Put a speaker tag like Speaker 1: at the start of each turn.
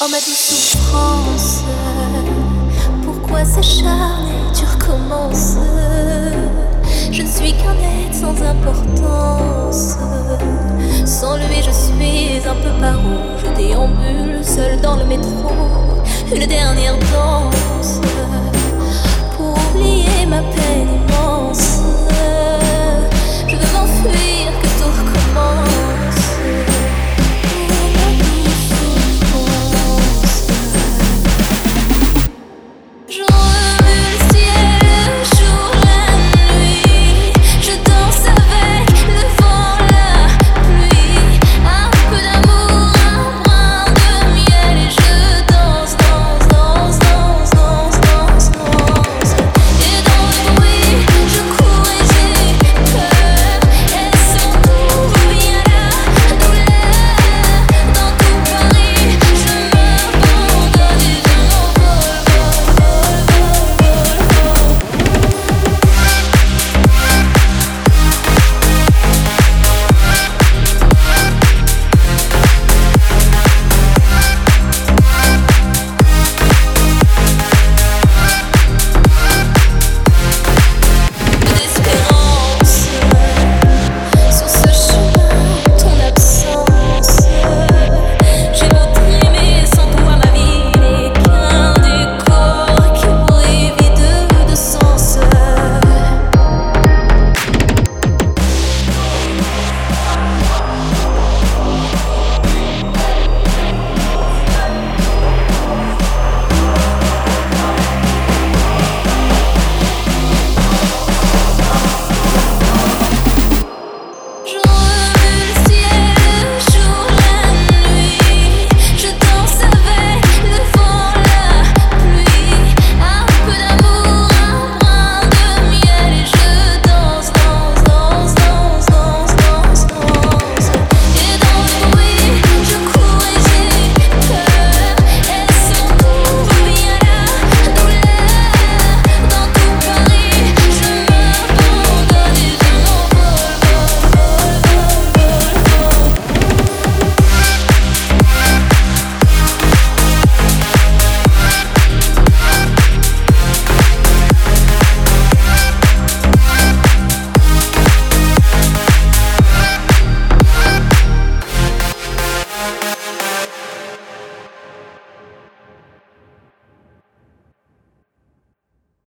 Speaker 1: Oh ma douce souffrance, pourquoi s'acharner, tu recommences Je ne suis qu'un être sans importance. Sans lui, je suis un peu paro. Je déambule seul dans le métro. Une dernière danse